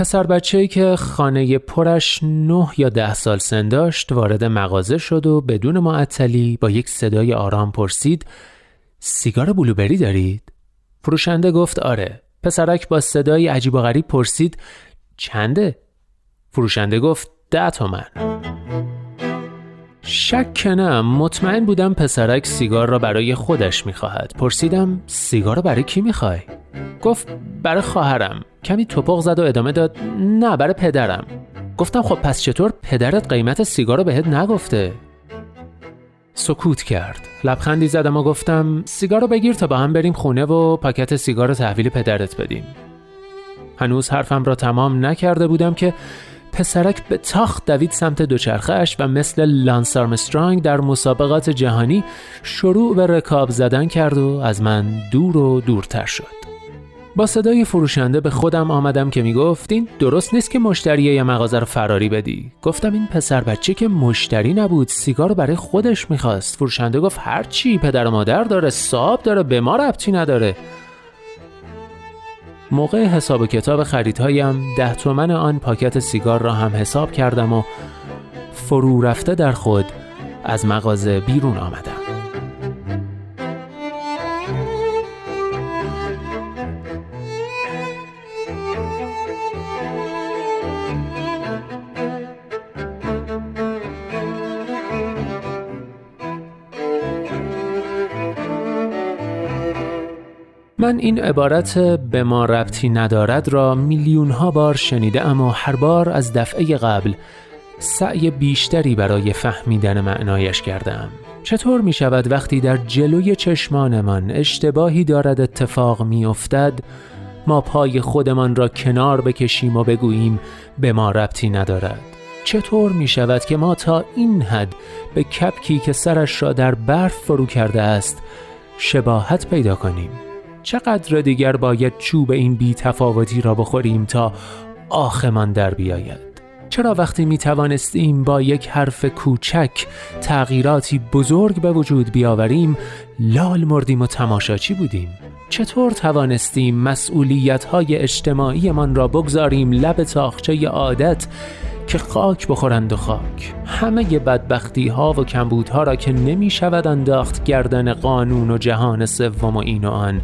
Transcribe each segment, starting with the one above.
پسر بچه که خانه پرش نه یا ده سال سن داشت وارد مغازه شد و بدون معطلی با یک صدای آرام پرسید سیگار بلوبری دارید؟ فروشنده گفت آره پسرک با صدای عجیب و غریب پرسید چنده؟ فروشنده گفت ده تومن شک نه مطمئن بودم پسرک سیگار را برای خودش می‌خواهد. پرسیدم سیگار را برای کی می‌خوای؟ گفت برای خواهرم. کمی توپق زد و ادامه داد نه برای پدرم. گفتم خب پس چطور؟ پدرت قیمت سیگار رو بهت نگفته. سکوت کرد. لبخندی زدم و گفتم سیگار رو بگیر تا با هم بریم خونه و پاکت سیگار رو تحویل پدرت بدیم. هنوز حرفم را تمام نکرده بودم که پسرک به تاخت دوید سمت دوچرخهش و مثل لانس آرمسترانگ در مسابقات جهانی شروع به رکاب زدن کرد و از من دور و دورتر شد. با صدای فروشنده به خودم آمدم که می‌گفت این درست نیست که مشتری یه مغازه رو فراری بدی. گفتم این پسر بچه که مشتری نبود سیگار برای خودش می‌خواست. فروشنده گفت هر چی پدر و مادر داره صاب داره به ما ربطی نداره. موقع حساب و کتاب خریدهایم ده تومن آن پاکت سیگار را هم حساب کردم و فرو رفته در خود از مغازه بیرون آمدم. من این عبارت به ما ربطی ندارد را میلیون ها بار شنیده اما هر بار از دفعه قبل سعی بیشتری برای فهمیدن معنایش کردم چطور می شود وقتی در جلوی چشمانمان اشتباهی دارد اتفاق می افتد ما پای خودمان را کنار بکشیم و بگوییم به ما ربطی ندارد چطور می شود که ما تا این حد به کپکی که سرش را در برف فرو کرده است شباهت پیدا کنیم؟ چقدر دیگر باید چوب این بی تفاوتی را بخوریم تا آخمان در بیاید؟ چرا وقتی می توانستیم با یک حرف کوچک تغییراتی بزرگ به وجود بیاوریم لال مردیم و تماشاچی بودیم؟ چطور توانستیم مسئولیت های اجتماعی من را بگذاریم لب تاخچه عادت که خاک بخورند و خاک. همه بدبختی ها و کمبودها را که نمی شود انداخت گردن قانون و جهان سوم و این و آن.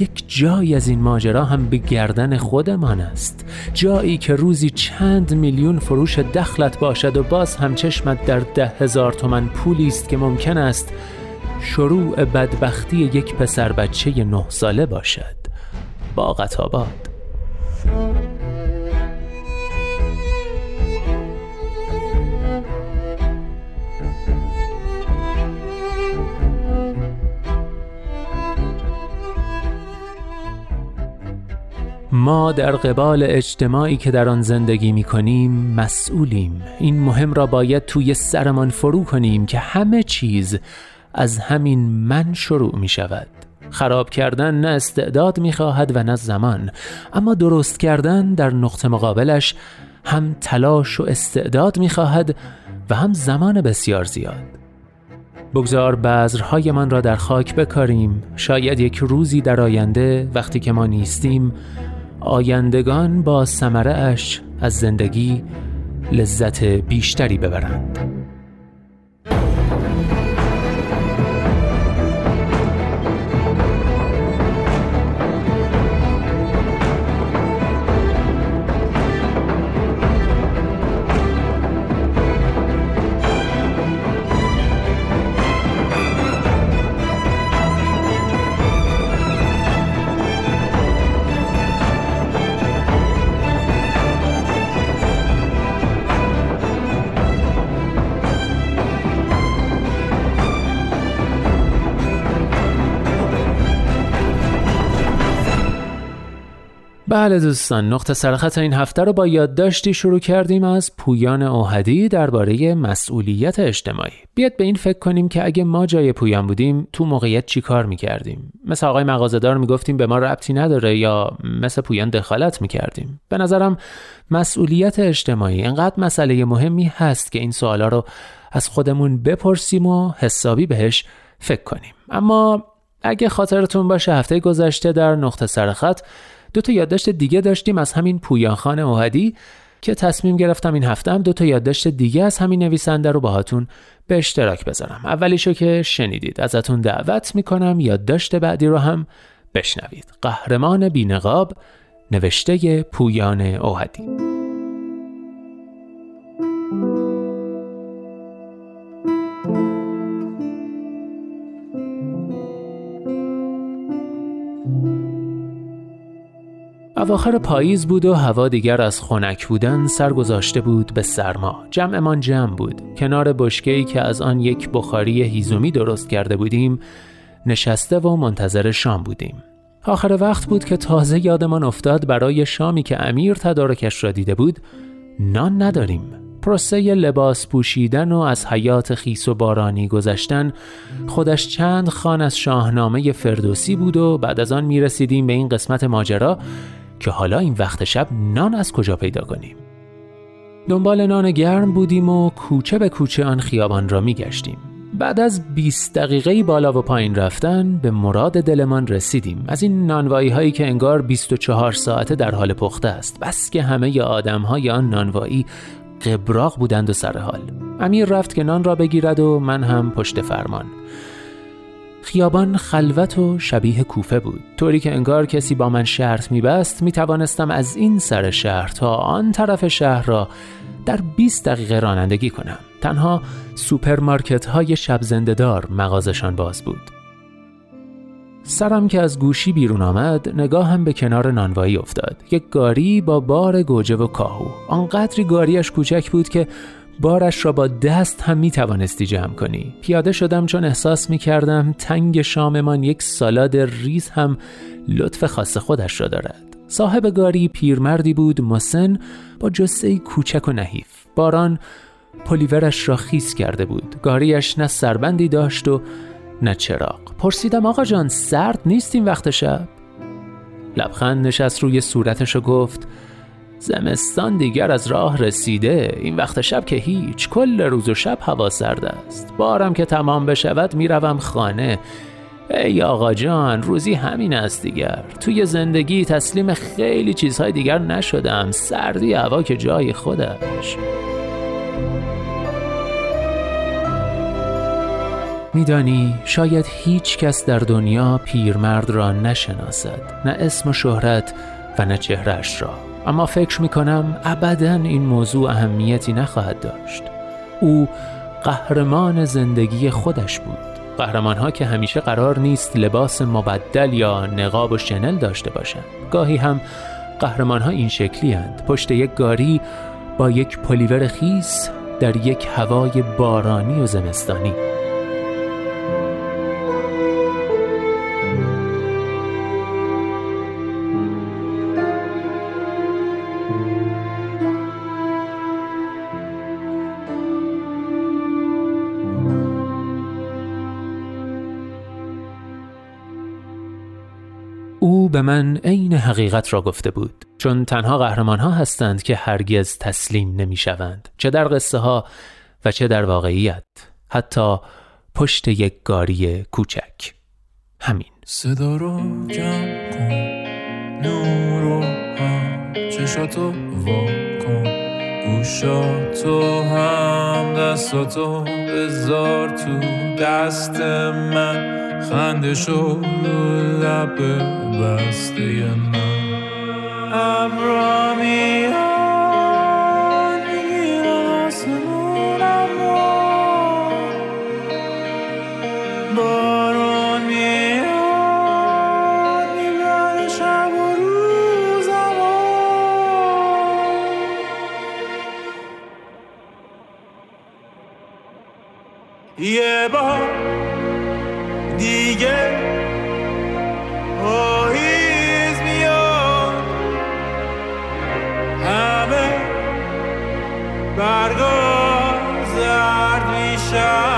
یک جایی از این ماجرا هم به گردن خودمان است. جایی که روزی چند میلیون فروش دخلت باشد و باز هم چشمت در ده هزار تومن پولی است که ممکن است شروع بدبختی یک پسر بچه نه ساله باشد. با قطابات ما در قبال اجتماعی که در آن زندگی می کنیم مسئولیم. این مهم را باید توی سرمان فرو کنیم که همه چیز از همین من شروع می شود. خراب کردن نه استعداد می خواهد و نه زمان. اما درست کردن در نقطه مقابلش هم تلاش و استعداد می خواهد و هم زمان بسیار زیاد. بگذار بذرهایمان را در خاک بکاریم. شاید یک روزی در آینده وقتی که ما نیستیم آیندگان با سمره اش از زندگی لذت بیشتری ببرند. بله دوستان نقطه سرخط این هفته رو با یادداشتی شروع کردیم از پویان اوهدی درباره مسئولیت اجتماعی. بیاد به این فکر کنیم که اگه ما جای پویان بودیم تو موقعیت چی کار می‌کردیم؟ مثل آقای مغازهدار می‌گفتیم به ما ربطی نداره یا مثل پویان دخالت می‌کردیم. به نظرم مسئولیت اجتماعی انقدر مسئله مهمی هست که این سوالا رو از خودمون بپرسیم و حسابی بهش فکر کنیم. اما اگه خاطرتون باشه هفته گذشته در نقطه سرخط دو تا یادداشت دیگه داشتیم از همین پویان خان اوهدی که تصمیم گرفتم این هفته هم دو تا یادداشت دیگه از همین نویسنده رو باهاتون به اشتراک بذارم. اولیشو که شنیدید. ازتون دعوت می‌کنم یادداشت بعدی رو هم بشنوید. قهرمان بینقاب نوشته پویان اوهدی اواخر پاییز بود و هوا دیگر از خنک بودن سرگذاشته بود به سرما. جمعمان جمع بود. کنار بشکه‌ای که از آن یک بخاری هیزومی درست کرده بودیم نشسته و منتظر شام بودیم. آخر وقت بود که تازه یادمان افتاد برای شامی که امیر تدارکش را دیده بود نان نداریم. پروسه لباس پوشیدن و از حیات خیس و بارانی گذشتن خودش چند خان از شاهنامه فردوسی بود و بعد از آن می رسیدیم به این قسمت ماجرا که حالا این وقت شب نان از کجا پیدا کنیم؟ دنبال نان گرم بودیم و کوچه به کوچه آن خیابان را می گشتیم. بعد از 20 دقیقه بالا و پایین رفتن به مراد دلمان رسیدیم. از این نانوایی هایی که انگار 24 ساعته در حال پخته است. بس که همه آدم های آن نانوایی قبراق بودند و سر حال. امیر رفت که نان را بگیرد و من هم پشت فرمان. خیابان خلوت و شبیه کوفه بود. طوری که انگار کسی با من شرط میبست می‌توانستم از این سر شهر تا آن طرف شهر را در 20 دقیقه رانندگی کنم. تنها سوپرمارکت های شب زنده‌دار مغازشان باز بود. سرم که از گوشی بیرون آمد نگاهم به کنار نانوایی افتاد. یک گاری با بار گوجه و کاهو. آنقدری گاریش کوچک بود که بارش را با دست هم می توانستی جمع کنی. پیاده شدم چون احساس می کردم تنگ شاممان یک سالاد ریز هم لطف خاص خودش را دارد. صاحب گاری پیرمردی بود مسن با جسه کوچک و نحیف. باران پلیورش را خیس کرده بود. گاریش نه سربندی داشت و نه چراغ. پرسیدم آقا جان سرد نیستیم وقت شب؟ لبخند نشست روی صورتش و گفت زمستان دیگر از راه رسیده. این وقت شب که هیچ کل روز و شب هوا سرد است. بارم که تمام بشود می‌روم خانه. ای آقا جان روزی همین است دیگر. توی زندگی تسلیم خیلی چیزهای دیگر نشدم. سردی هوا که جای خودش. میدانی شاید هیچ کس در دنیا پیرمرد را نشناسد. نه اسم و شهرت و نه چهرش را. اما فکر می کنم ابدا این موضوع اهمیتی نخواهد داشت. او قهرمان زندگی خودش بود. قهرمان ها که همیشه قرار نیست لباس مبدل یا نقاب و شنل داشته باشند. گاهی هم قهرمان ها این شکلی هند. پشت یک گاری با یک پلیور خیس در یک هوای بارانی و زمستانی. به من عین حقیقت را گفته بود چون تنها قهرمان ها هستند که هرگز تسلیم نمی شوند چه در قصه ها و چه در واقعیت حتی پشت یک گاری کوچک. همین. صدا رو جمع کن نور رو هم چشاتو وا کن. گوشاتو هم دستاتو بذار تو دست من. خنده شد لب بسته من. ابرا برگا زرد میشم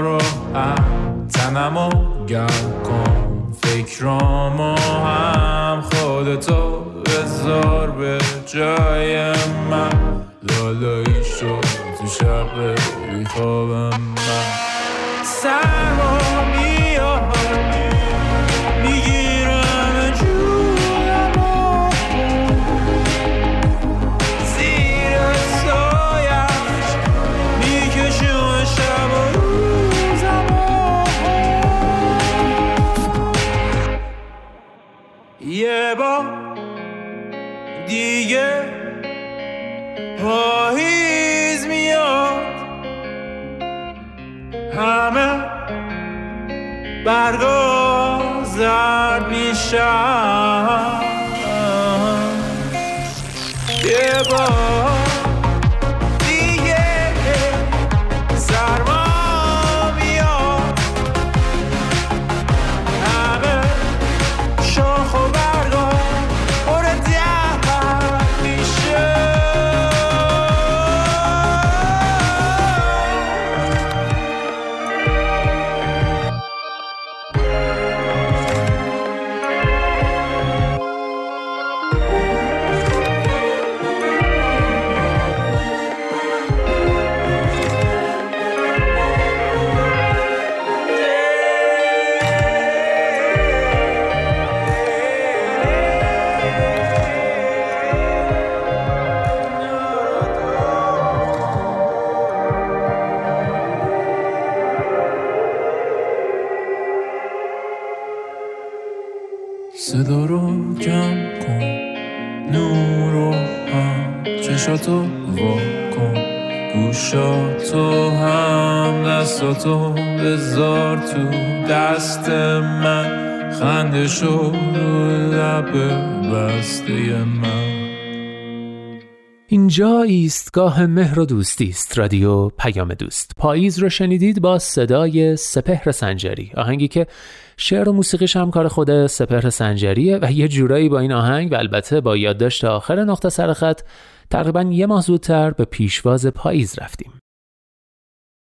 رو هم تنمو گرم کن. فکرامو هم خودتو بذار به جای من. لالایی شد تو شب بیخوابم من. سرما زرد میشن یه بذار تو دست من. خندشو رو لب بسته من. اینجا ایستگاه مهر و دوستی است. رادیو پیام دوست. پاییز رو شنیدید با صدای سپهر سنجری. آهنگی که شعر و موسیقیش هم کار خود سپهر سنجریه و یه جورایی با این آهنگ و البته با یادداشت آخر نقطه سرخط تقریبا یه ماه زودتر به پیشواز پاییز رفتیم.